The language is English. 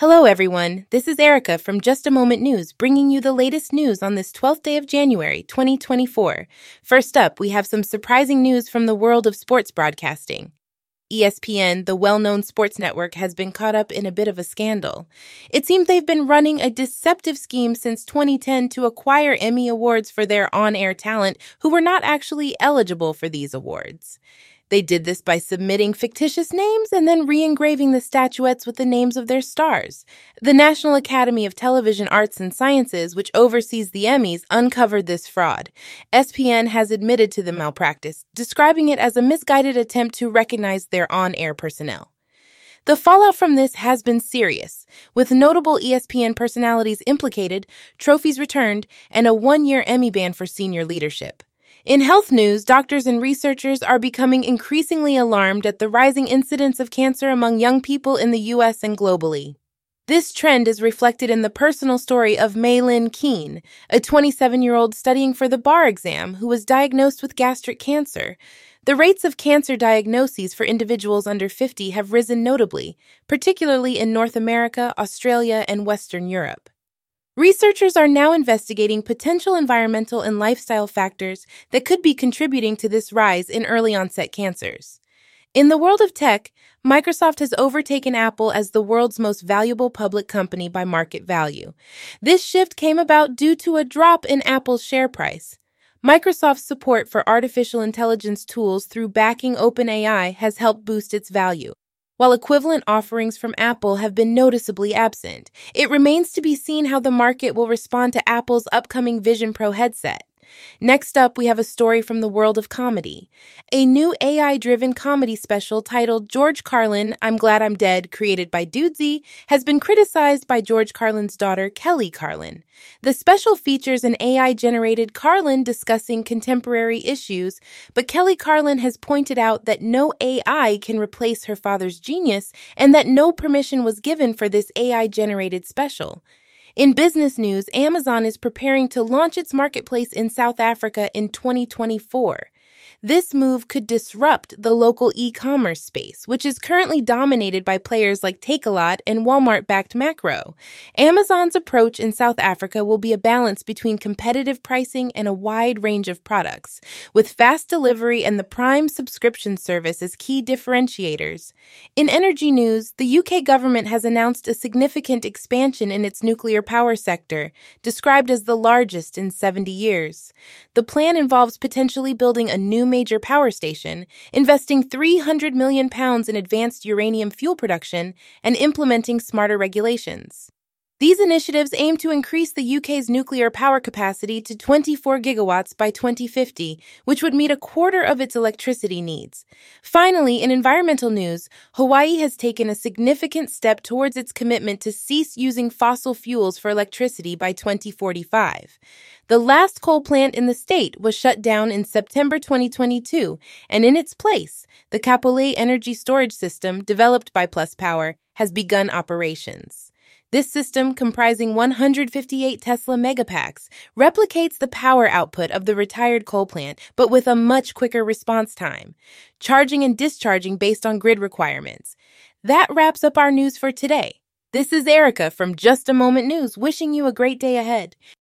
Hello, everyone. This is Erica from Just a Moment News, bringing you the latest news on this 12th day of January, 2024. First up, we have some surprising news from the world of sports broadcasting. ESPN, the well known sports network, has been caught up in a bit of a scandal. It seems they've been running a deceptive scheme since 2010 to acquire Emmy Awards for their on air talent who were not actually eligible for these awards. They did this by submitting fictitious names and then re engraving the statuettes with the names of their stars. The National Academy of Television Arts and Sciences, which oversees the Emmys, uncovered this fraud. ESPN has admitted to the malpractice, describing it as a misguided attempt to recognize their on air personnel. The fallout from this has been serious, with notable ESPN personalities implicated, trophies returned, and a one year Emmy ban for senior leadership. In health news, doctors and researchers are becoming increasingly alarmed at the rising incidence of cancer among young people in the U.S. and globally. This trend is reflected in the personal story of Maylin Keene, a 27 year old studying for the bar exam who was diagnosed with gastric cancer. The rates of cancer diagnoses for individuals under 50 have risen notably, particularly in North America, Australia, and Western Europe. Researchers are now investigating potential environmental and lifestyle factors that could be contributing to this rise in early onset cancers. In the world of tech, Microsoft has overtaken Apple as the world's most valuable public company by market value. This shift came about due to a drop in Apple's share price. Microsoft's support for artificial intelligence tools through backing OpenAI has helped boost its value while equivalent offerings from Apple have been noticeably absent. It remains to be seen how the market will respond to Apple's upcoming Vision Pro headset. Next up, we have a story from the world of comedy. A new AI driven comedy special titled George Carlin, I'm Glad I'm Dead, created by Dudesy, has been criticized by George Carlin's daughter, Kelly Carlin. The special features an AI generated Carlin discussing contemporary issues, but Kelly Carlin has pointed out that no AI can replace her father's genius and that no permission was given for this AI generated special. In business news, Amazon is preparing to launch its marketplace in South Africa in 2024. This move could disrupt the local e commerce space, which is currently dominated by players like Takealot and Walmart backed Makro. Amazon's approach in South Africa will be a balance between competitive pricing and a wide range of products, with fast delivery and the Prime subscription service as key differentiators. In energy news, the UK government has announced a significant expansion in its nuclear power sector, described as the largest in 70 years. The plan involves potentially building a new major power station, investing 300 million pounds in advanced uranium fuel production, and implementing smarter regulations. These initiatives aim to increase the UK's nuclear power capacity to 24 gigawatts by 2050, which would meet a quarter of its electricity needs. Finally, in environmental news, Hawaii has taken a significant step towards its commitment to cease using fossil fuels for electricity by 2045. The last coal plant in the state was shut down in September 2022, and in its place, the Kapolei energy storage system, developed by Plus Power, has begun operations. This system, comprising 158 Tesla megapacks, replicates the power output of the retired coal plant, but with a much quicker response time, charging and discharging based on grid requirements. That wraps up our news for today. This is Erica from Just a Moment News, wishing you a great day ahead.